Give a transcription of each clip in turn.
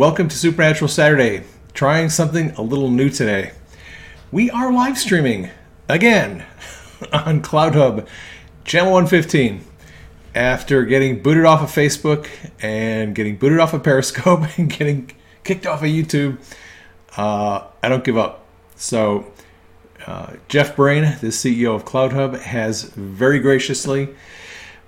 Welcome to Supernatural Saturday. Trying something a little new today. We are live streaming again on CloutHub, channel 115. After getting booted off of Facebook and getting booted off of Periscope and getting kicked off of YouTube, uh, I don't give up. So, uh, Jeff Brain, the CEO of CloutHub, has very graciously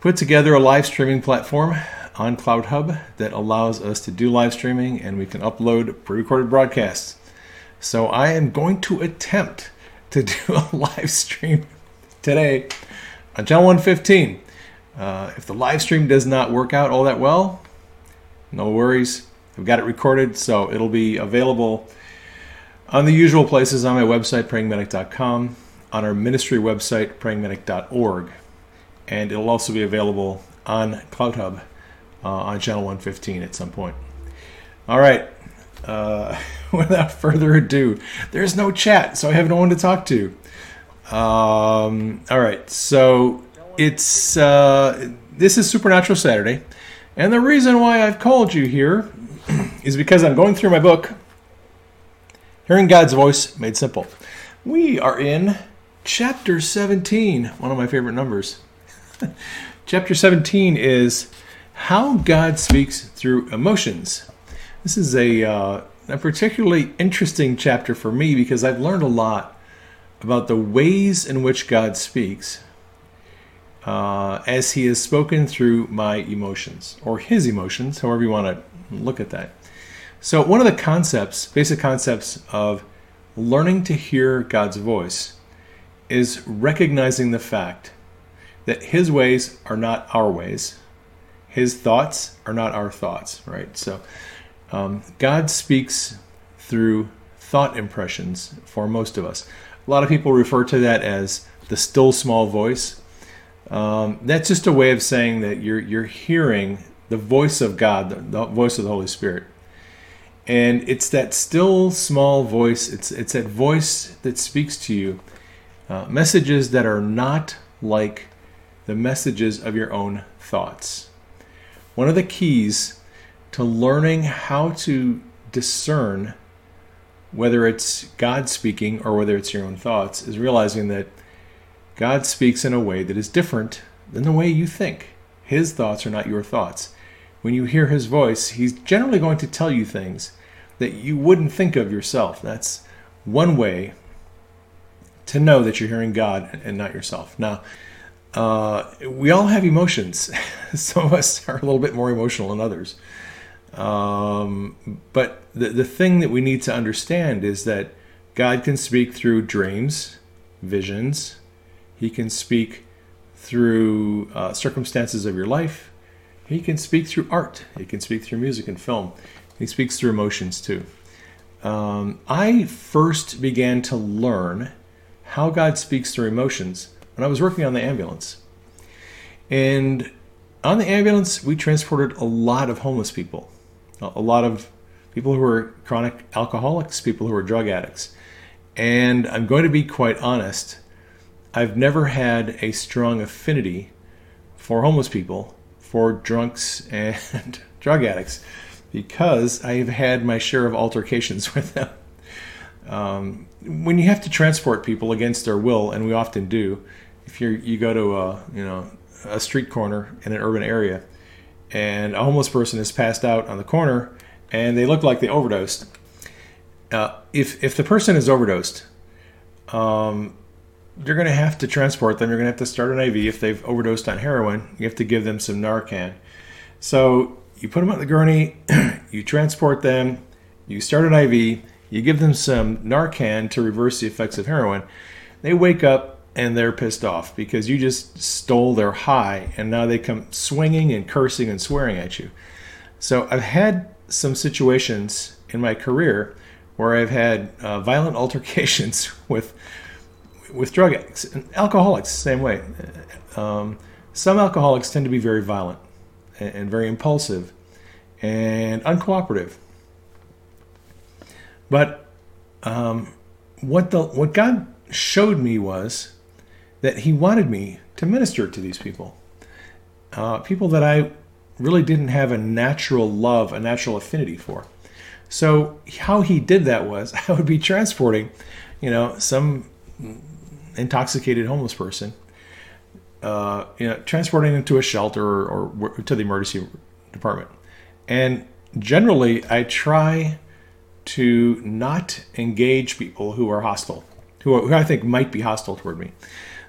put together a live streaming platform on CloutHub that allows us to do live streaming and we can upload pre recorded broadcasts. So I am going to attempt to do a live stream today on channel 115. Uh, if the live stream does not work out all that well, no worries. I've got it recorded, so it'll be available on the usual places on my website, prayingmedic.com, on our ministry website, prayingmedic.org, and it'll also be available on CloutHub uh, on channel 115 at some point. All right. Uh, without further ado, there's no chat, so I have no one to talk to. Um, all right. So it's uh, this is Supernatural Saturday, and the reason why I've called you here is because I'm going through my book, Hearing God's Voice Made Simple. We are in chapter 17, one of my favorite numbers. chapter 17 is how God speaks through emotions. This is a, uh, a particularly interesting chapter for me because I've learned a lot about the ways in which God speaks uh, as He has spoken through my emotions or His emotions, however you want to look at that. So, one of the concepts, basic concepts of learning to hear God's voice is recognizing the fact that His ways are not our ways, His thoughts are not our thoughts, right? So, um, God speaks through thought impressions for most of us. A lot of people refer to that as the still small voice. Um, that's just a way of saying that you're you're hearing the voice of God, the, the voice of the Holy Spirit and it's that still small voice it's it's that voice that speaks to you uh, messages that are not like the messages of your own thoughts one of the keys to learning how to discern whether it's god speaking or whether it's your own thoughts is realizing that god speaks in a way that is different than the way you think his thoughts are not your thoughts when you hear his voice, he's generally going to tell you things that you wouldn't think of yourself. That's one way to know that you're hearing God and not yourself. Now, uh, we all have emotions. Some of us are a little bit more emotional than others. Um, but the, the thing that we need to understand is that God can speak through dreams, visions, He can speak through uh, circumstances of your life, he can speak through art. He can speak through music and film. He speaks through emotions too. Um, I first began to learn how God speaks through emotions when I was working on the ambulance. And on the ambulance, we transported a lot of homeless people, a lot of people who were chronic alcoholics, people who were drug addicts. And I'm going to be quite honest, I've never had a strong affinity for homeless people for drunks and drug addicts because I've had my share of altercations with them. Um, when you have to transport people against their will, and we often do, if you you go to a you know a street corner in an urban area, and a homeless person is passed out on the corner, and they look like they overdosed. Uh, if if the person is overdosed, um, you're going to have to transport them. You're going to have to start an IV if they've overdosed on heroin. You have to give them some Narcan. So you put them on the gurney, you transport them, you start an IV, you give them some Narcan to reverse the effects of heroin. They wake up and they're pissed off because you just stole their high and now they come swinging and cursing and swearing at you. So I've had some situations in my career where I've had uh, violent altercations with with drug addicts and alcoholics. Same way. Um, some alcoholics tend to be very violent and, and very impulsive and uncooperative. But um, what the what God showed me was that He wanted me to minister to these people, uh, people that I really didn't have a natural love, a natural affinity for. So how He did that was I would be transporting, you know, some intoxicated homeless person, uh, you know, transporting them to a shelter or, or to the emergency department, and generally I try to not engage people who are hostile, who, are, who I think might be hostile toward me.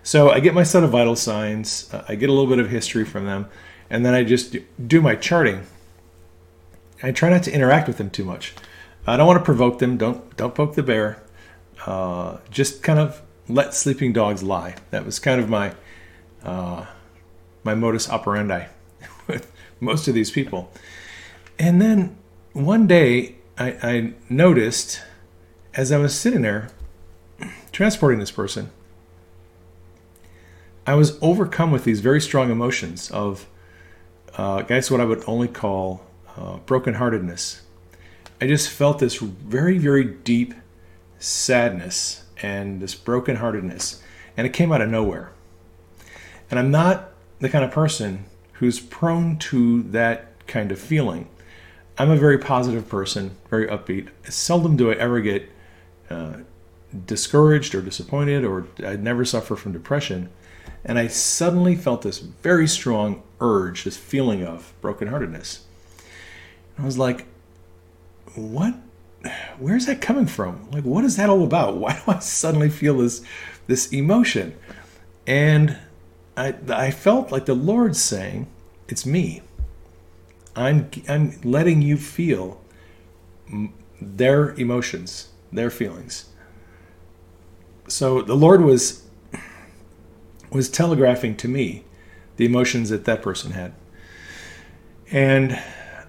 So I get my set of vital signs, uh, I get a little bit of history from them, and then I just do my charting. I try not to interact with them too much. I don't want to provoke them. Don't don't poke the bear. Uh, just kind of let sleeping dogs lie. That was kind of my uh, my modus operandi with most of these people. And then one day I, I noticed as I was sitting there transporting this person, I was overcome with these very strong emotions of, uh, guys, what I would only call uh, brokenheartedness. I just felt this very, very deep sadness and this brokenheartedness, and it came out of nowhere. And I'm not the kind of person who's prone to that kind of feeling. I'm a very positive person, very upbeat. Seldom do I ever get uh, discouraged or disappointed, or I never suffer from depression. And I suddenly felt this very strong urge, this feeling of brokenheartedness. And I was like, what? Where's that coming from? Like, what is that all about? Why do I suddenly feel this this emotion? And I I felt like the Lord saying, "It's me." I'm I'm letting you feel their emotions, their feelings. So the Lord was was telegraphing to me the emotions that that person had, and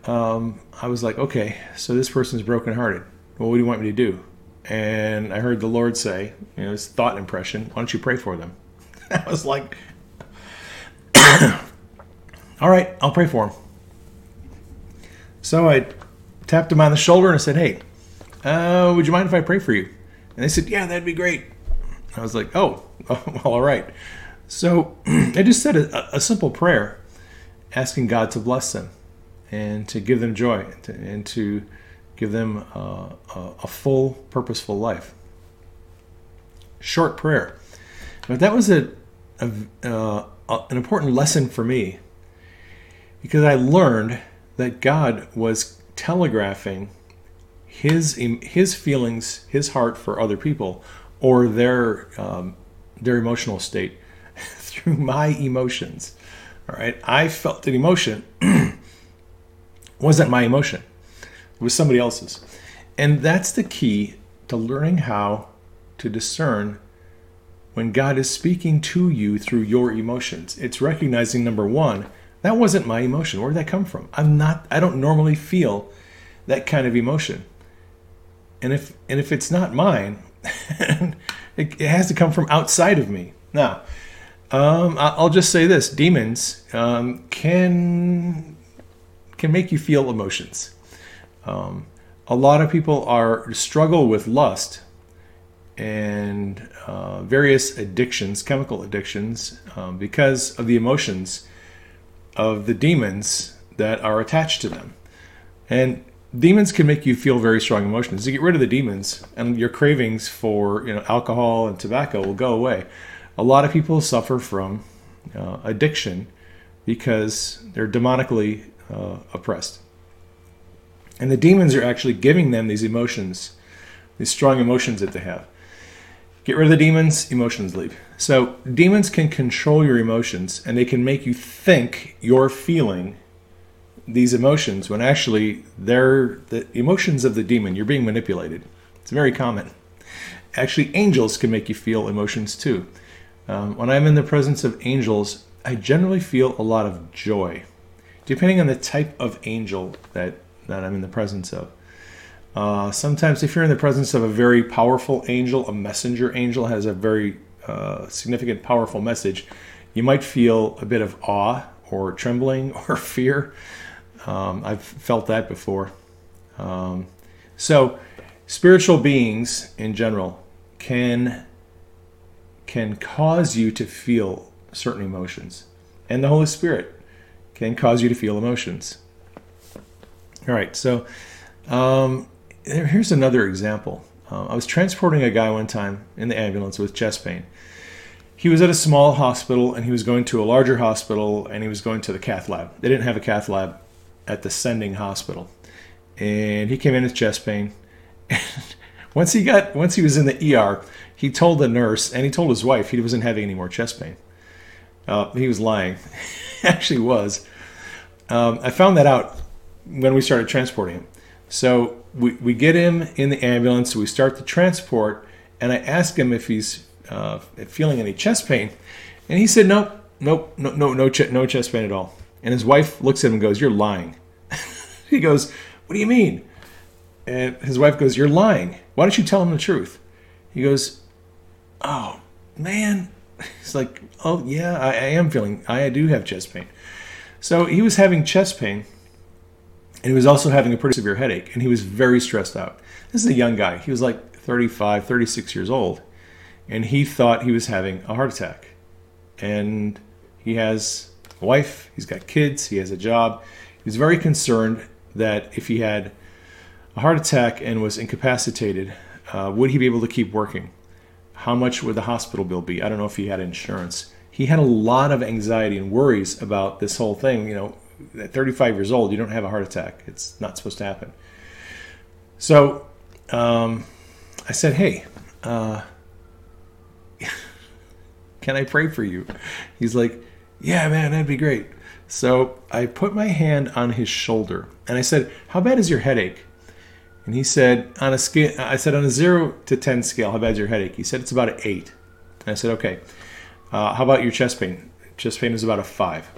um, I was like, okay, so this person's brokenhearted. Well, what do you want me to do? And I heard the Lord say, you know, this thought impression, why don't you pray for them? I was like, all right, I'll pray for them. So I tapped him on the shoulder and I said, Hey, uh, would you mind if I pray for you? And they said, Yeah, that'd be great. I was like, Oh, well, all right. So I just said a, a, simple prayer asking God to bless them and to give them joy and to, and to give them uh, a, a full, purposeful life. Short prayer. But that was a, a uh, an important lesson for me because I learned that God was telegraphing his his feelings, his heart for other people, or their um, their emotional state through my emotions. All right, I felt an emotion wasn't my emotion; it was somebody else's, and that's the key to learning how to discern when God is speaking to you through your emotions. It's recognizing number one that wasn't my emotion. Where did that come from? I'm not I don't normally feel that kind of emotion. And if and if it's not mine, it, it, has to come from outside of me. Now, um, I'll just say this: demons um, can can make you feel emotions. Um, a lot of people are struggle with lust and uh, various addictions, chemical addictions, um, because of the emotions of the demons that are attached to them. And demons can make you feel very strong emotions. You get rid of the demons, and your cravings for you know alcohol and tobacco will go away. A lot of people suffer from uh, addiction because they're demonically uh, oppressed, and the demons are actually giving them these emotions, these strong emotions that they have. Get rid of the demons, emotions leave. So, demons can control your emotions and they can make you think you're feeling these emotions when actually they're the emotions of the demon. You're being manipulated. It's very common. Actually, angels can make you feel emotions too. Um, when I'm in the presence of angels, I generally feel a lot of joy, depending on the type of angel that, that I'm in the presence of. Uh, sometimes, if you're in the presence of a very powerful angel, a messenger angel has a very uh, significant, powerful message, you might feel a bit of awe or trembling or fear. Um, I've felt that before. Um, so, spiritual beings in general can can cause you to feel certain emotions, and the Holy Spirit can cause you to feel emotions. All right, so um, here's another example. Uh, I was transporting a guy one time in the ambulance with chest pain. He was at a small hospital and he was going to a larger hospital and he was going to the cath lab. They didn't have a cath lab at the sending hospital. And he came in with chest pain. And once he got once he was in the ER, he told the nurse and he told his wife he wasn't having any more chest pain. Uh, he was lying. actually was. Um, I found that out when we started transporting him. So we, we get him in the ambulance, we start the transport, and I ask him if he's uh, feeling any chest pain. And he said, nope, nope, no, no, no, ch- no chest pain at all. And his wife looks at him and goes, You're lying. he goes, What do you mean? And his wife goes, You're lying. Why don't you tell him the truth? He goes, Oh, man. He's like, Oh, yeah, I, I am feeling, I do have chest pain. So he was having chest pain and he was also having a pretty severe headache and he was very stressed out. This is a young guy. He was like 35, 36 years old and he thought he was having a heart attack. And he has a wife, he's got kids, he has a job. He was very concerned that if he had a heart attack and was incapacitated, uh, would he be able to keep working? How much would the hospital bill be? I don't know if he had insurance. He had a lot of anxiety and worries about this whole thing. You know, at 35 years old, you don't have a heart attack. It's not supposed to happen. So um, I said, hey, uh, can I pray for you? He's like, yeah, man, that'd be great. So I put my hand on his shoulder and I said, how bad is your headache? And he said, on a scale, I said, on a zero to 10 scale, how bad is your headache? He said, it's about an eight. And I said, okay. Uh, how about your chest pain? Chest pain is about a five.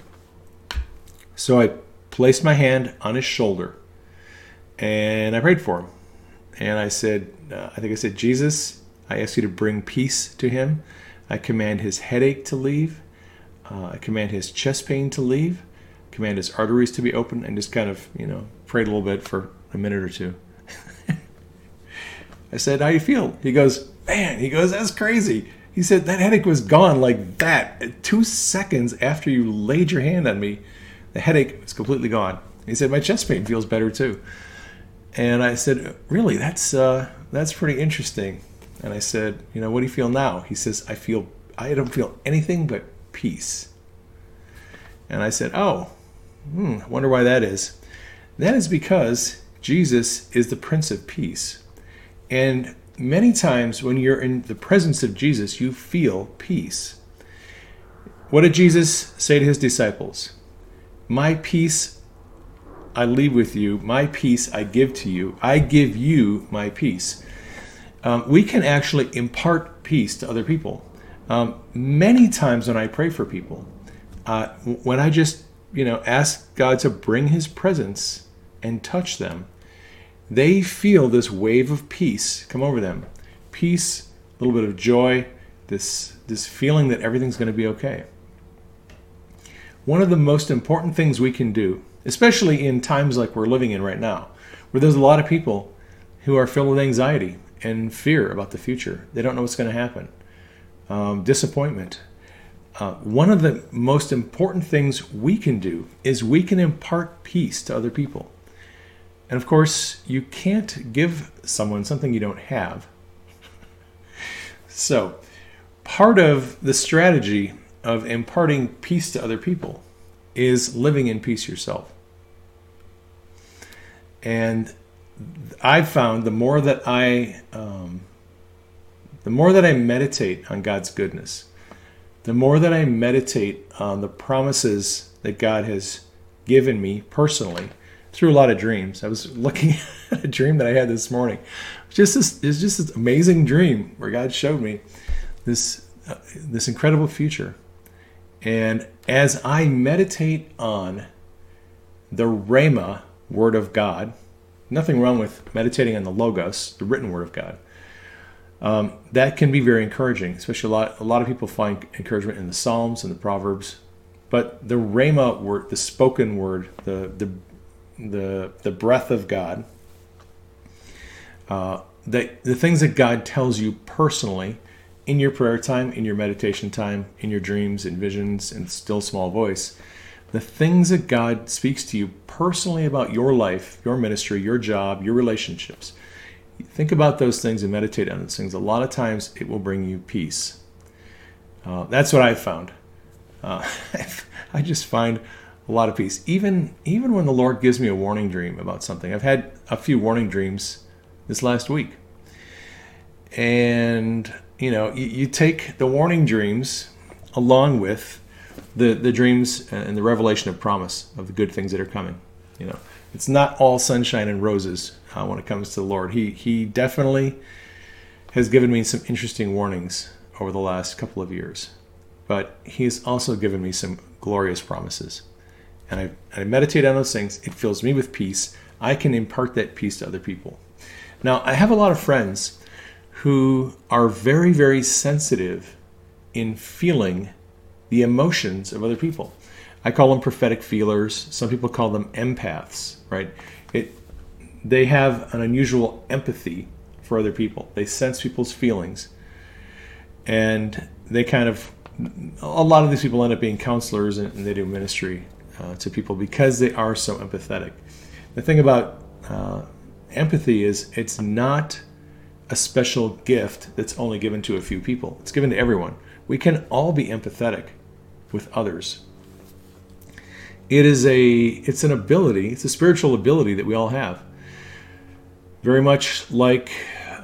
So I placed my hand on his shoulder and I prayed for him. And I said, uh, I think I said, Jesus, I ask you to bring peace to him. I command his headache to leave. Uh, I command his chest pain to leave. I Command his arteries to be open, and just kind of, you know, prayed a little bit for a minute or two. I said, "How you feel?" He goes, "Man," he goes, "That's crazy." He said that headache was gone like that. Two seconds after you laid your hand on me, the headache was completely gone. He said, "My chest pain feels better too." And I said, "Really? That's uh, that's pretty interesting." And I said, "You know, what do you feel now?" He says, "I feel I don't feel anything but peace." And I said, "Oh, hmm, wonder why that is." That is because Jesus is the Prince of Peace. And many times when you're in the presence of Jesus, you feel peace. What did Jesus say to his disciples? My peace I leave with you, my peace I give to you. I give you my peace. Um, we can actually impart peace to other people. Um, many times when I pray for people, uh, when I just you know ask God to bring His presence and touch them, they feel this wave of peace come over them. Peace, a little bit of joy, this this feeling that everything's going to be okay. One of the most important things we can do, especially in times like we're living in right now, where there's a lot of people who are filled with anxiety and fear about the future. They don't know what's going to happen. Um, disappointment. Uh, one of the most important things we can do is we can impart peace to other people. And of course, you can't give someone something you don't have. so, part of the strategy of imparting peace to other people is living in peace yourself. And I've found the more that I, um, the more that I meditate on God's goodness, the more that I meditate on the promises that God has given me personally through a lot of dreams. I was looking at a dream that I had this morning. Just this, it's just this amazing dream where God showed me this uh, this incredible future. And as I meditate on the Rhema word of God, nothing wrong with meditating on the Logos, the written word of God. Um, that can be very encouraging, especially a lot, a lot of people find encouragement in the Psalms and the Proverbs. But the Rhema word, the spoken word, the, the, the, the breath of God, uh, the, the things that God tells you personally in your prayer time, in your meditation time, in your dreams and visions and still small voice, the things that God speaks to you personally about your life, your ministry, your job, your relationships. Think about those things and meditate on those things. A lot of times it will bring you peace. Uh, that's what I've found. Uh, I just find a lot of peace. Even even when the Lord gives me a warning dream about something. I've had a few warning dreams this last week. And you know, you, you take the warning dreams along with the the dreams and the revelation of promise of the good things that are coming. You know, it's not all sunshine and roses uh, when it comes to the Lord. He he definitely has given me some interesting warnings over the last couple of years, but He has also given me some glorious promises. And I, I meditate on those things. It fills me with peace. I can impart that peace to other people. Now, I have a lot of friends who are very, very sensitive in feeling the emotions of other people. I call them prophetic feelers. Some people call them empaths, right? It, they have an unusual empathy for other people. They sense people's feelings. And they kind of, a lot of these people end up being counselors and, they do ministry uh, to people because they are so empathetic. The thing about uh, empathy is it's not a special gift that's only given to a few people, it's given to everyone. We can all be empathetic with others. It is a it's an ability, it's a spiritual ability that we all have. Very much like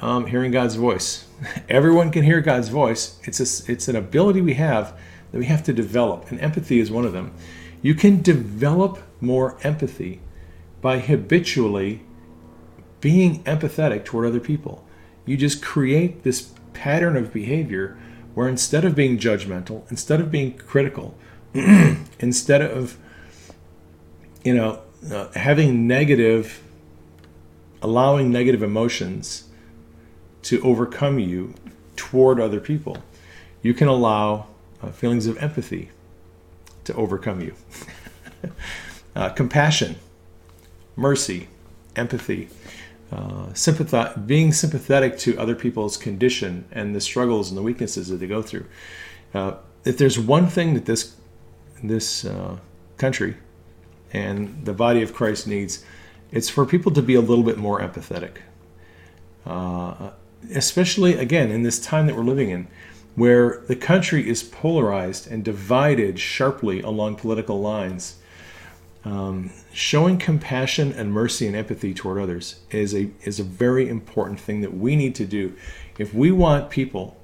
um, hearing God's voice. Everyone can hear God's voice. It's a, it's an ability we have that we have to develop, and empathy is one of them. You can develop more empathy by habitually being empathetic toward other people. You just create this pattern of behavior where instead of being judgmental, instead of being critical, instead of you know uh, having negative allowing negative emotions to overcome you toward other people you can allow uh, feelings of empathy to overcome you. Uh, compassion mercy empathy uh, being sympathetic to other people's condition and the struggles and the weaknesses that they go through. Uh, if there's one thing that this this uh, country and the body of Christ needs, it's for people to be a little bit more empathetic. Uh, especially again in this time that we're living in, where the country is polarized and divided sharply along political lines um, showing compassion and mercy and empathy toward others is a is a very important thing that we need to do if we want people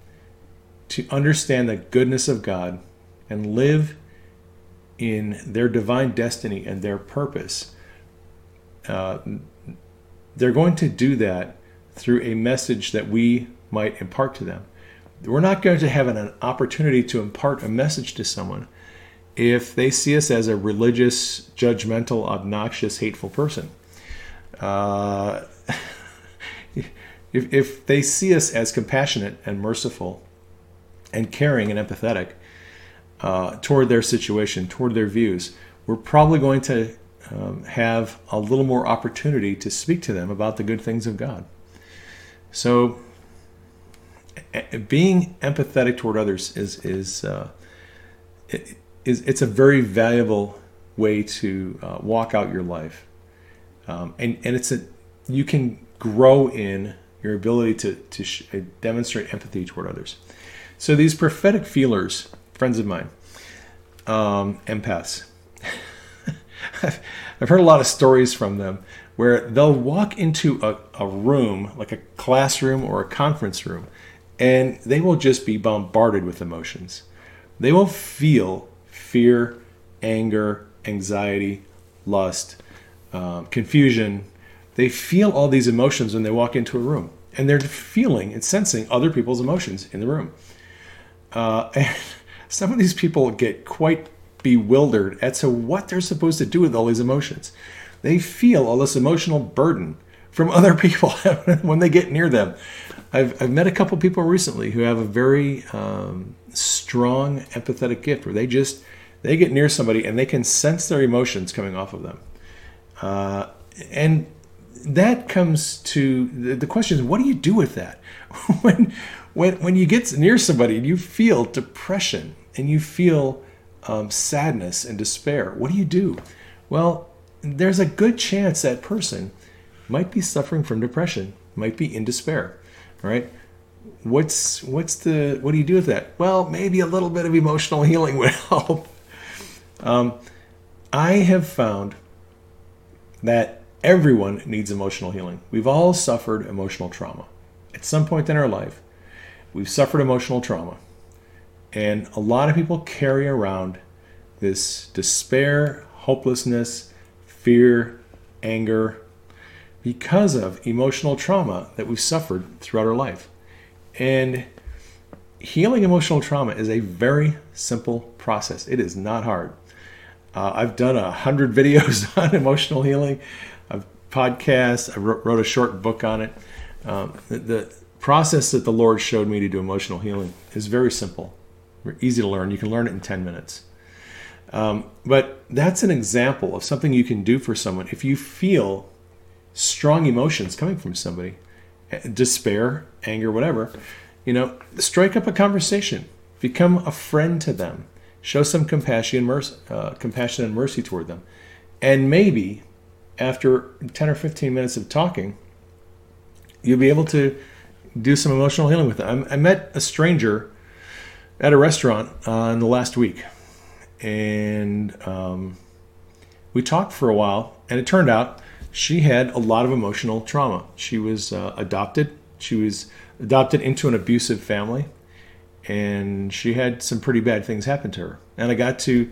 to understand the goodness of God and live in their divine destiny and their purpose. Uh, they're going to do that through a message that we might impart to them. We're not going to have an opportunity to impart a message to someone if they see us as a religious, judgmental, obnoxious, hateful person. Uh, if, if they see us as compassionate and merciful and caring and empathetic uh, toward their situation, toward their views, we're probably going to um, have a little more opportunity to speak to them about the good things of God. So, being empathetic toward others is is uh, is it's a very valuable way to uh, walk out your life, um, and and it's a you can grow in your ability to to sh- uh, demonstrate empathy toward others. So these prophetic feelers, friends of mine, um, empaths. I've heard a lot of stories from them where they'll walk into a, a room, like a classroom or a conference room, and they will just be bombarded with emotions. They will feel fear, anger, anxiety, lust, um, confusion. They feel all these emotions when they walk into a room, and they're feeling and sensing other people's emotions in the room. Uh, and some of these people get quite bewildered as to what they're supposed to do with all these emotions. They feel all this emotional burden from other people when they get near them. I've, I've met a couple people recently who have a very um, strong empathetic gift where they just they get near somebody and they can sense their emotions coming off of them. Uh, and that comes to the, the question is, what do you do with that? when, when, when you get near somebody and you feel depression and you feel um, sadness and despair, what do you do? Well, there's a good chance that person might be suffering from depression, might be in despair, right? What's what's the what do you do with that? Well, maybe a little bit of emotional healing would help. Um, I have found that everyone needs emotional healing. We've all suffered emotional trauma at some point in our life. We've suffered emotional trauma, and a lot of people carry around this despair, hopelessness, fear, anger, because of emotional trauma that we've suffered throughout our life. And healing emotional trauma is a very simple process. It is not hard. Uh, I've done a hundred videos on emotional healing. I've podcasts. I wrote, wrote a short book on it. Um, the, the, process that the Lord showed me to do emotional healing is very simple, easy to learn. You can learn it in 10 minutes. Um, but that's an example of something you can do for someone. If you feel strong emotions coming from somebody, eh, despair, anger, whatever, you know, strike up a conversation, become a friend to them, show some compassion mercy, uh, compassion and mercy toward them, and maybe after 10 or 15 minutes of talking, you'll be able to do some emotional healing with them. I, I met a stranger at a restaurant uh, in the last week, and um, we talked for a while, and it turned out she had a lot of emotional trauma. She was uh, adopted. She was adopted into an abusive family, and she had some pretty bad things happen to her. And I got to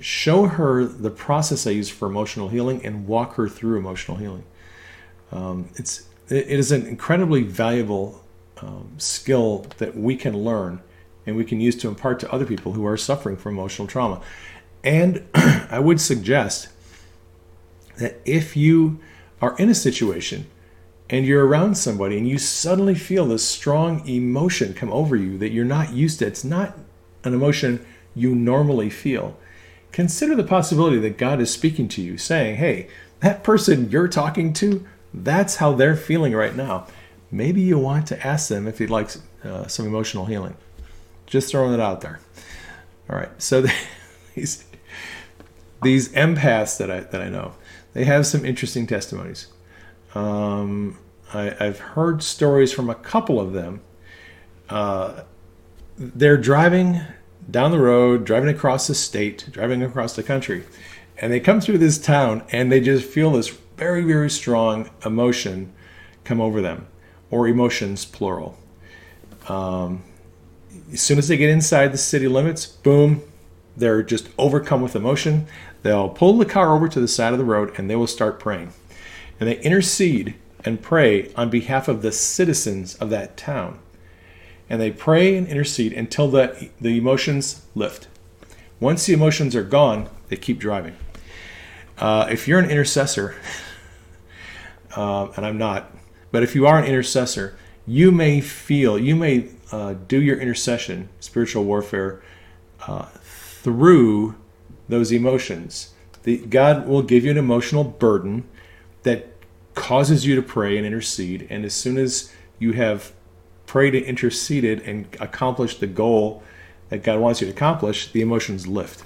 show her the process I use for emotional healing and walk her through emotional healing. Um, it's it is an incredibly valuable um, skill that we can learn and we can use to impart to other people who are suffering from emotional trauma. And I would suggest that if you are in a situation and you're around somebody and you suddenly feel this strong emotion come over you that you're not used to, it's not an emotion you normally feel. Consider the possibility that God is speaking to you, saying, Hey, that person you're talking to, that's how they're feeling right now. Maybe you want to ask them if you'd like uh, some emotional healing. Just throwing it out there. All right. So these these empaths that I that I know, they have some interesting testimonies. Um, I, have heard stories from a couple of them. Uh, they're driving down the road, driving across the state, driving across the country, and they come through this town and they just feel this very, very strong emotion come over them, or emotions, plural. Um, as soon as they get inside the city limits, boom, they're just overcome with emotion. They'll pull the car over to the side of the road and they will start praying. And they intercede and pray on behalf of the citizens of that town. And they pray and intercede until the, the emotions lift. Once the emotions are gone, they keep driving. Uh, if you're an intercessor, uh, and I'm not, but if you are an intercessor, you may feel, you may uh, do your intercession, spiritual warfare, uh, through those emotions. The, God will give you an emotional burden that causes you to pray and intercede. And as soon as you have prayed and interceded and accomplished the goal that God wants you to accomplish, the emotions lift.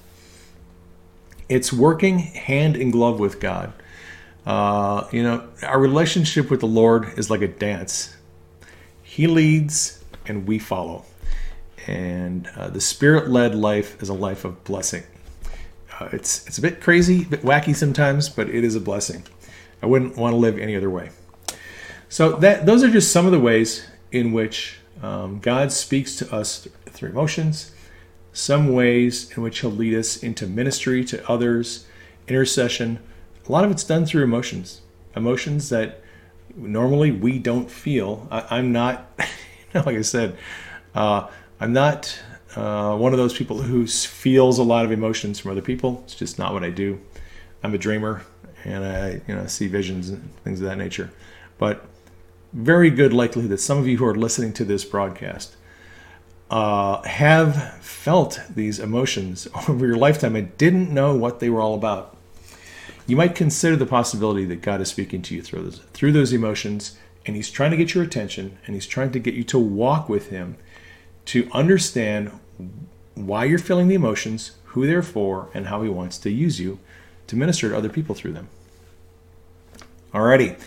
It's working hand in glove with God. Uh, you know, our relationship with the Lord is like a dance. He leads and we follow. And uh, the spirit led life is a life of blessing. Uh, it's, it's a bit crazy, a bit wacky sometimes, but it is a blessing. I wouldn't want to live any other way. So that those are just some of the ways in which um, God speaks to us through emotions, some ways in which He'll lead us into ministry to others, intercession. A lot of it's done through emotions, emotions that normally we don't feel. I, am not, like I said, uh, I'm not uh, one of those people who feels a lot of emotions from other people. It's just not what I do. I'm a dreamer and I you know see visions and things of that nature. but very good likelihood that some of you who are listening to this broadcast uh, have felt these emotions over your lifetime and didn't know what they were all about. You might consider the possibility that God is speaking to you through those, through those emotions, and He's trying to get your attention, and He's trying to get you to walk with Him to understand why you're feeling the emotions, who they're for, and how He wants to use you to minister to other people through them. Alrighty.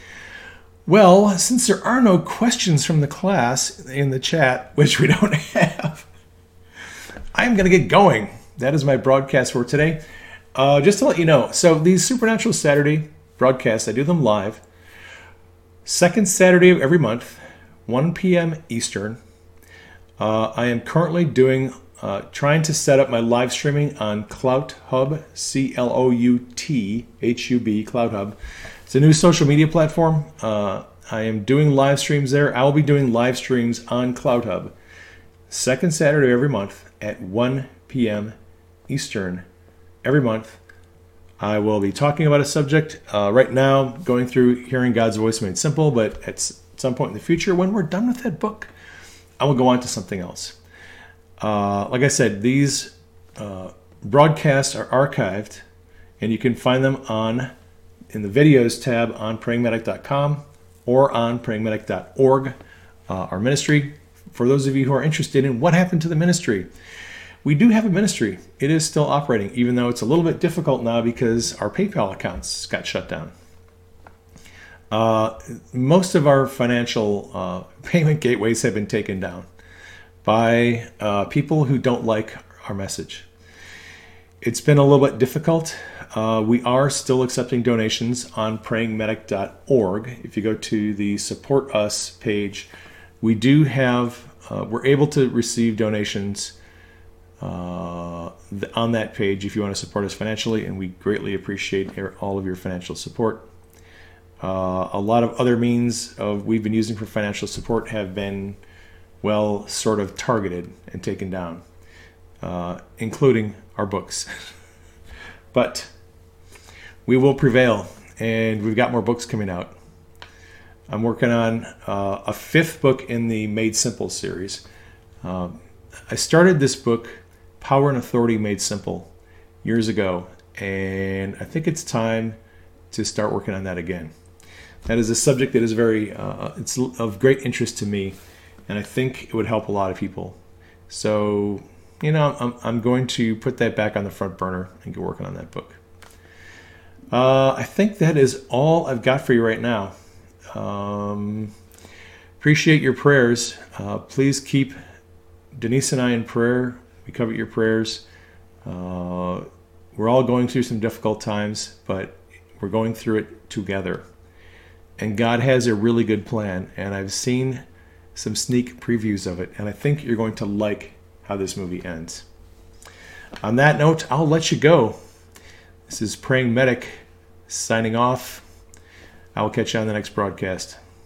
Well, since there are no questions from the class in the chat, which we don't have, I'm going to get going. That is my broadcast for today. Uh, just to let you know, so these Supernatural Saturday broadcasts, I do them live. Second Saturday of every month, 1 p.m. Eastern. Uh, I am currently doing, uh, trying to set up my live streaming on Clout Hub, C L O U T H U B, Clout Hub. It's a new social media platform. Uh, I am doing live streams there. I will be doing live streams on Clout Hub, second Saturday every month at 1 p.m. Eastern every month. I will be talking about a subject uh, right now, going through Hearing God's Voice Made Simple, but at some point in the future, when we're done with that book, I will go on to something else. Uh, like I said, these uh, broadcasts are archived, and you can find them on in the videos tab on prayingmedic.com or on prayingmedic.org, uh, our ministry. For those of you who are interested in what happened to the ministry, we do have a ministry. It is still operating, even though it's a little bit difficult now because our PayPal accounts got shut down. Uh, most of our financial uh, payment gateways have been taken down by uh, people who don't like our message. It's been a little bit difficult. Uh, we are still accepting donations on prayingmedic.org. If you go to the support us page, we do have, uh, we're able to receive donations uh, on that page if you want to support us financially, and we greatly appreciate all of your financial support. Uh, a lot of other means of we've been using for financial support have been, well, sort of targeted and taken down, uh, including our books. but we will prevail, and we've got more books coming out. I'm working on uh, a fifth book in the Made Simple series. Uh, I started this book, Power and Authority Made Simple, years ago, and I think it's time to start working on that again. That is a subject that is very, uh, it's of great interest to me, and I think it would help a lot of people. So, you know, I'm, I'm going to put that back on the front burner and get working on that book. Uh, I think that is all I've got for you right now. Um, appreciate your prayers. Uh, please keep Denise and I in prayer. We covet your prayers. Uh, we're all going through some difficult times, but we're going through it together. And God has a really good plan, and I've seen some sneak previews of it, and I think you're going to like how this movie ends. On that note, I'll let you go. This is Praying Medic signing off. I will catch you on the next broadcast.